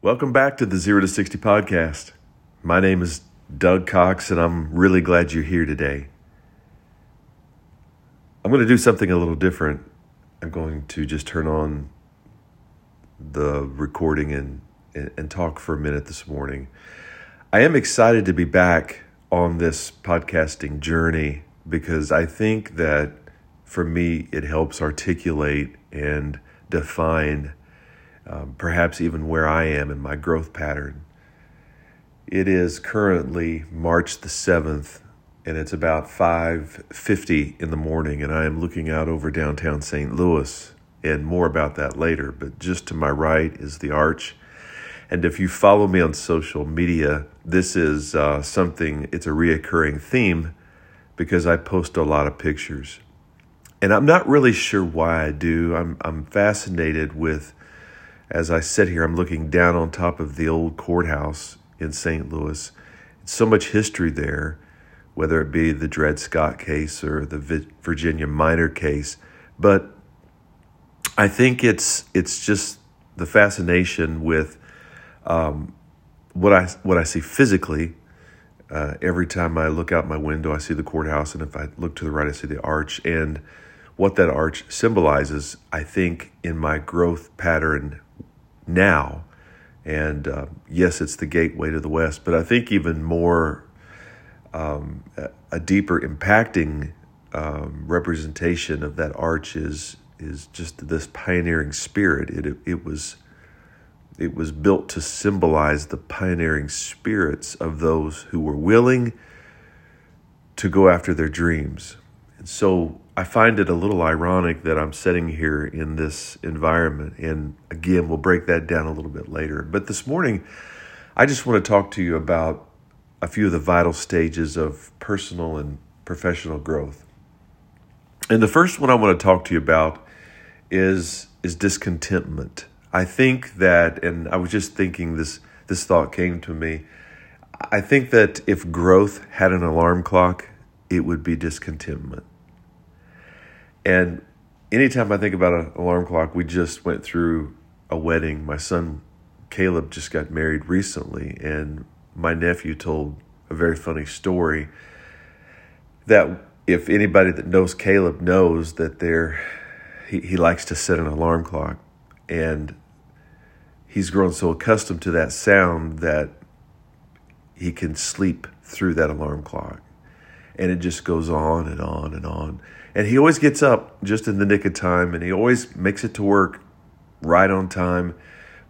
Welcome back to the Zero to 60 podcast. My name is Doug Cox, and I'm really glad you're here today. I'm going to do something a little different. I'm going to just turn on the recording and, and, and talk for a minute this morning. I am excited to be back on this podcasting journey because I think that for me, it helps articulate and define um, perhaps even where I am in my growth pattern. It is currently March the 7th and it's about 5:50 in the morning and I am looking out over downtown St. Louis and more about that later but just to my right is the arch and if you follow me on social media this is uh, something it's a reoccurring theme because I post a lot of pictures and I'm not really sure why I do I'm I'm fascinated with as I sit here, I'm looking down on top of the old courthouse in St. Louis. It's so much history there, whether it be the Dred Scott case or the Virginia Minor case. But I think it's it's just the fascination with um, what I what I see physically. Uh, every time I look out my window, I see the courthouse, and if I look to the right, I see the arch. And what that arch symbolizes, I think, in my growth pattern now. And uh, yes, it's the gateway to the West, but I think even more um, a deeper impacting um, representation of that arch is is just this pioneering spirit. It, it was it was built to symbolize the pioneering spirits of those who were willing to go after their dreams. And so I find it a little ironic that I'm sitting here in this environment. And again, we'll break that down a little bit later. But this morning, I just want to talk to you about a few of the vital stages of personal and professional growth. And the first one I want to talk to you about is is discontentment. I think that and I was just thinking this this thought came to me. I think that if growth had an alarm clock, it would be discontentment. And anytime I think about an alarm clock, we just went through a wedding. My son Caleb just got married recently, and my nephew told a very funny story that if anybody that knows Caleb knows that there he, he likes to set an alarm clock and he's grown so accustomed to that sound that he can sleep through that alarm clock and it just goes on and on and on and he always gets up just in the nick of time and he always makes it to work right on time.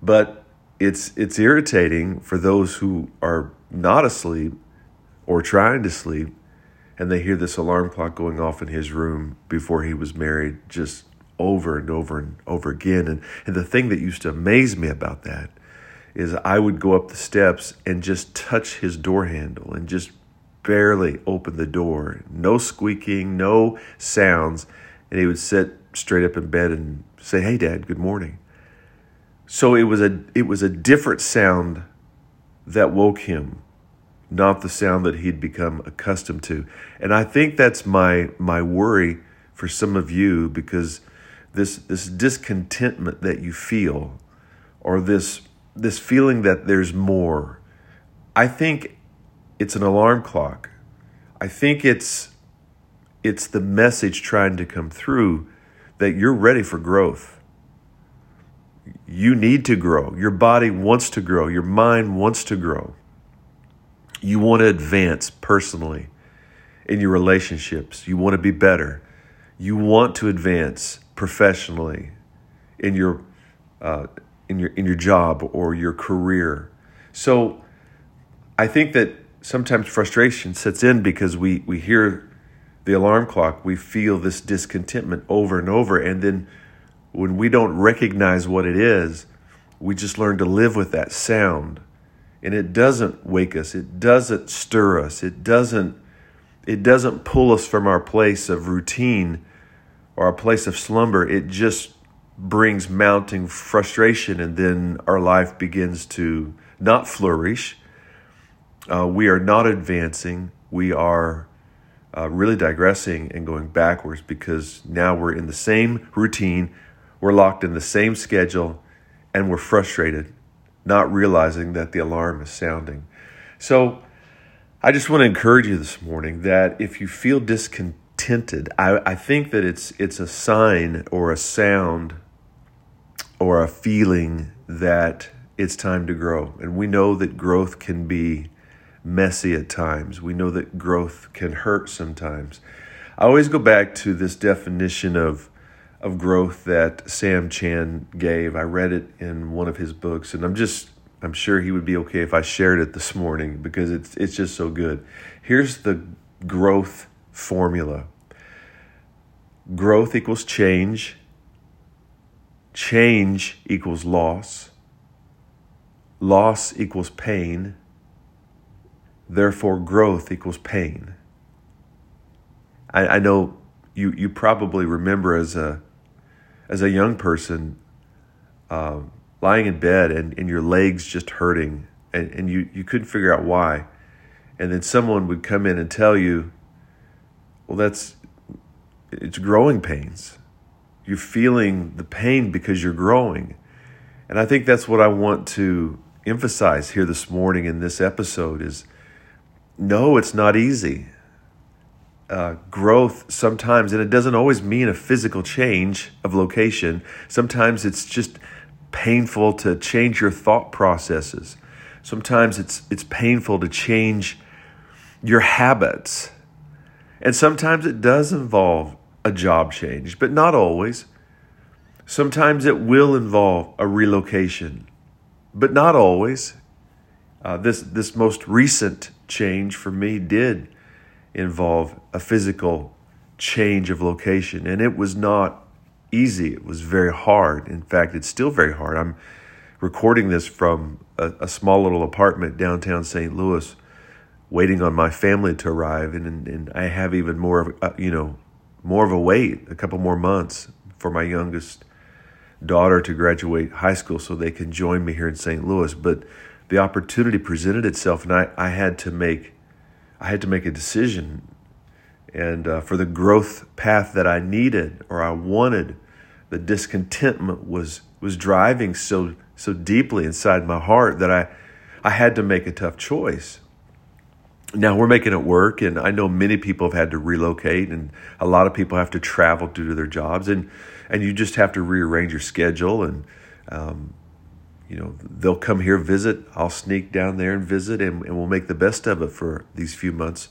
But it's it's irritating for those who are not asleep or trying to sleep and they hear this alarm clock going off in his room before he was married just over and over and over again. And, and the thing that used to amaze me about that is I would go up the steps and just touch his door handle and just barely open the door, no squeaking, no sounds, and he would sit straight up in bed and say, "Hey, Dad, good morning." So it was a it was a different sound that woke him, not the sound that he'd become accustomed to. And I think that's my my worry for some of you because this this discontentment that you feel or this this feeling that there's more. I think it's an alarm clock. I think it's it's the message trying to come through that you're ready for growth. You need to grow. Your body wants to grow. Your mind wants to grow. You want to advance personally in your relationships. You want to be better. You want to advance professionally in your uh, in your in your job or your career. So I think that sometimes frustration sets in because we, we hear the alarm clock, we feel this discontentment over and over. And then when we don't recognize what it is, we just learn to live with that sound. And it doesn't wake us, it doesn't stir us, it doesn't, it doesn't pull us from our place of routine or our place of slumber. It just brings mounting frustration, and then our life begins to not flourish uh, we are not advancing. We are uh, really digressing and going backwards because now we're in the same routine, we're locked in the same schedule, and we're frustrated. not realizing that the alarm is sounding. So I just want to encourage you this morning that if you feel discontented, I, I think that it's it's a sign or a sound or a feeling that it's time to grow. And we know that growth can be messy at times. We know that growth can hurt sometimes. I always go back to this definition of of growth that Sam Chand gave. I read it in one of his books and I'm just I'm sure he would be okay if I shared it this morning because it's it's just so good. Here's the growth formula. Growth equals change. Change equals loss. Loss equals pain. Therefore, growth equals pain. I, I know you, you probably remember as a, as a young person um, lying in bed and, and your legs just hurting and, and you, you couldn't figure out why. And then someone would come in and tell you, well, that's, it's growing pains. You're feeling the pain because you're growing. And I think that's what I want to emphasize here this morning in this episode is no, it's not easy. Uh, growth sometimes, and it doesn't always mean a physical change of location. Sometimes it's just painful to change your thought processes. Sometimes it's it's painful to change your habits. And sometimes it does involve a job change, but not always. Sometimes it will involve a relocation, but not always. Uh, this this most recent change for me did involve a physical change of location, and it was not easy. It was very hard. In fact, it's still very hard. I'm recording this from a, a small little apartment downtown St. Louis, waiting on my family to arrive, and, and I have even more of a, you know more of a wait, a couple more months for my youngest daughter to graduate high school, so they can join me here in St. Louis. But the opportunity presented itself, and I, I had to make I had to make a decision and uh, for the growth path that I needed or I wanted. The discontentment was was driving so so deeply inside my heart that I I had to make a tough choice. Now we're making it work, and I know many people have had to relocate, and a lot of people have to travel due to their jobs, and and you just have to rearrange your schedule, and um, you know they'll come here visit. I'll sneak down there and visit, and, and we'll make the best of it for these few months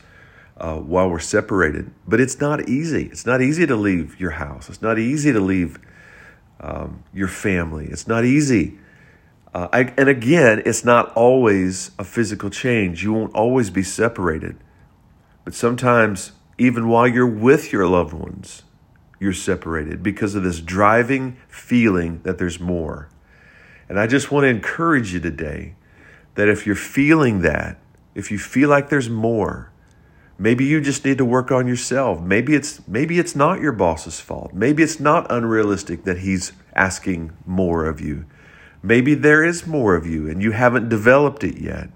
uh, while we're separated. But it's not easy. It's not easy to leave your house. It's not easy to leave um, your family. It's not easy. Uh, I, and again, it's not always a physical change. You won't always be separated. But sometimes, even while you're with your loved ones, you're separated because of this driving feeling that there's more. And I just want to encourage you today that if you're feeling that, if you feel like there's more, Maybe you just need to work on yourself. Maybe it's maybe it's not your boss's fault. Maybe it's not unrealistic that he's asking more of you. Maybe there is more of you and you haven't developed it yet.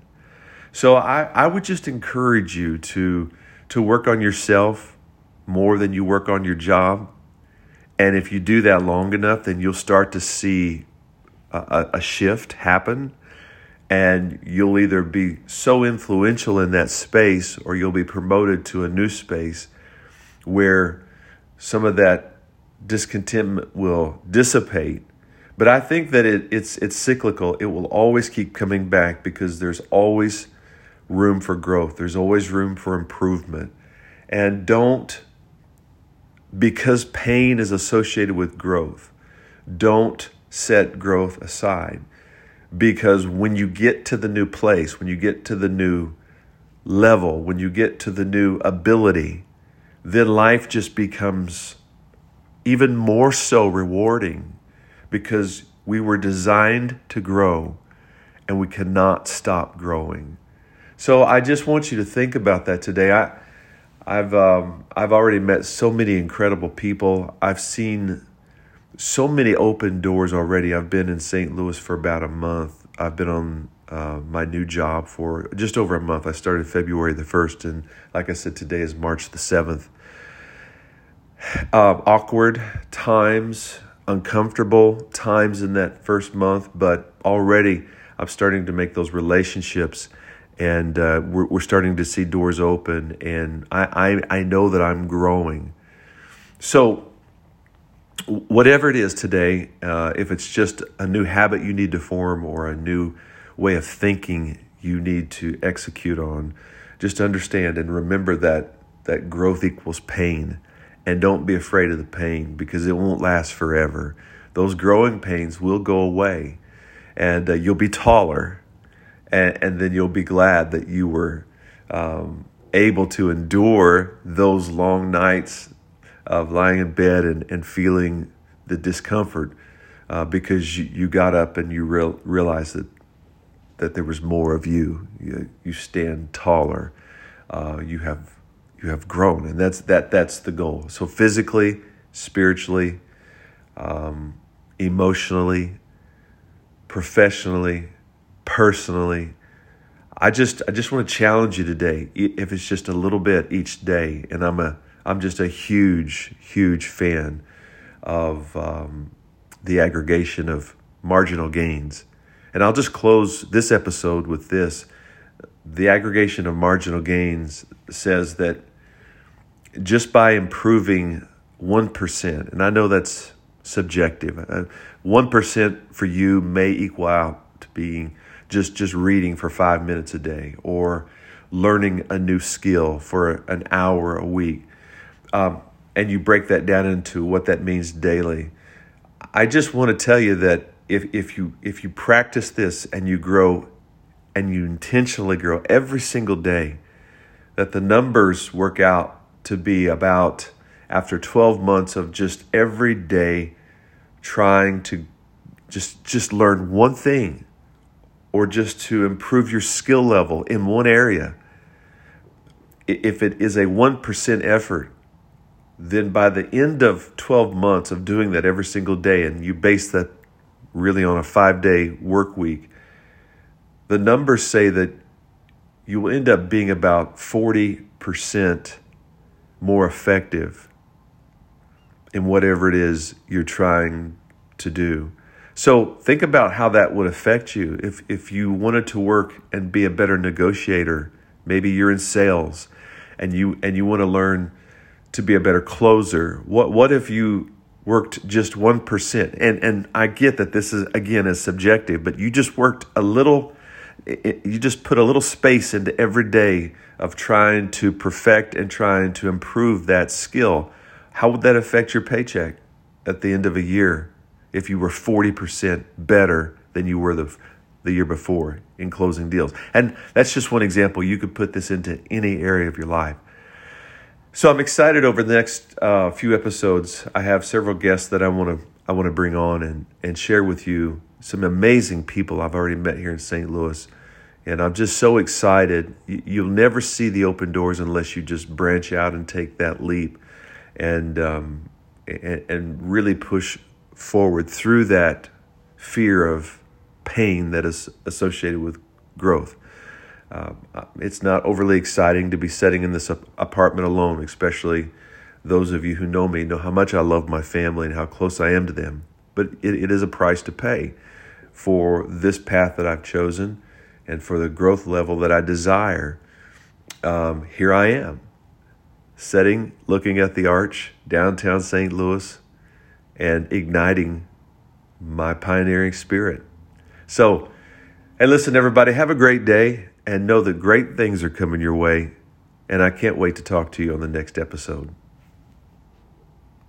So I, I would just encourage you to to work on yourself more than you work on your job. And if you do that long enough, then you'll start to see a, a shift happen and you'll either be so influential in that space or you'll be promoted to a new space where some of that discontentment will dissipate. But i think that it, it's it's cyclical. It will always keep coming back because there's always room for growth. There's always room for improvement. And don't because pain is associated with growth don't set growth aside because when you get to the new place, when you get to the new level, when you get to the new ability, then life just becomes even more so rewarding because we were designed to grow and we cannot stop growing. So I just want you to think about that today. I I've um, I've already met so many incredible people. I've seen so many open doors already. I've been in St. Louis for about a month. I've been on uh, my new job for just over a month. I started February the 1st, and like I said, today is March the 7th. Uh, awkward times, uncomfortable times in that first month, but already I'm starting to make those relationships and uh, we're, we're starting to see doors open and I, I, I know that I'm growing. So, whatever it is today, uh, if it's just a new habit you need to form or a new way of thinking you need to execute on, just understand and remember that that growth equals pain and don't be afraid of the pain because it won't last forever. Those growing pains will go away and uh, you'll be taller and, and, then you'll be glad that you were um, able to endure those long nights of lying in bed and, and feeling the discomfort uh, because you, you got up and you real, realized that that there was more of you. You, you stand taller. Uh, you have you have grown, and that's that that's the goal. So physically, spiritually, um, emotionally, professionally, personally. I just I just want to challenge you today, if it's just a little bit each day. And I'm a I'm just a huge huge fan of um, the aggregation of marginal gains. And I'll just close this episode with this. The aggregation of marginal gains says that just by improving 1%, and I know that's subjective, 1% uh, for you may equal out to being just, just reading for five minutes a day or learning a new skill for an hour a week. Um, and you break that down into what that means daily. I just want to tell you that if, if you if you practice this and you grow and you intentionally grow every single day, that the numbers work out to be about after 12 months of just every day trying to just just learn one thing or just to improve your skill level in one area if it is a 1% effort then by the end of 12 months of doing that every single day and you base that really on a five day work week, the numbers say that you will end up being about 40% more effective in whatever it is you're trying to do. So think about how that would affect you if, if you wanted to work and be a better negotiator. Maybe you're in sales and you and you want to learn to be a better closer. What what if you worked just 1% and and I get that this is again is subjective but you just worked a little you just put a little space into every day of trying to perfect and trying to improve that skill. How would that affect your paycheck at the end of a year if you were 40% better than you were the the year before in closing deals? And that's just one example. You could put this into any area of your life so I'm excited over the next uh, few episodes. I have several guests that I want to I want to bring on and and share with you some amazing people I've already met here in St. Louis, and I'm just so excited. You'll never see the open doors unless you just branch out and take that leap, and um, and, and really push forward through that fear of pain that is associated with growth. Uh, it's not overly exciting to be sitting in this apartment alone, especially those of you who know me know how much I love my family and how close I am to them. But it, it is a price to pay for this path that I've chosen and for the growth level that I desire. Um, here I am, sitting, looking at the arch, downtown St. Louis, and igniting my pioneering spirit. So, hey, listen, everybody, have a great day and know that great things are coming your way. And I can't wait to talk to you on the next episode.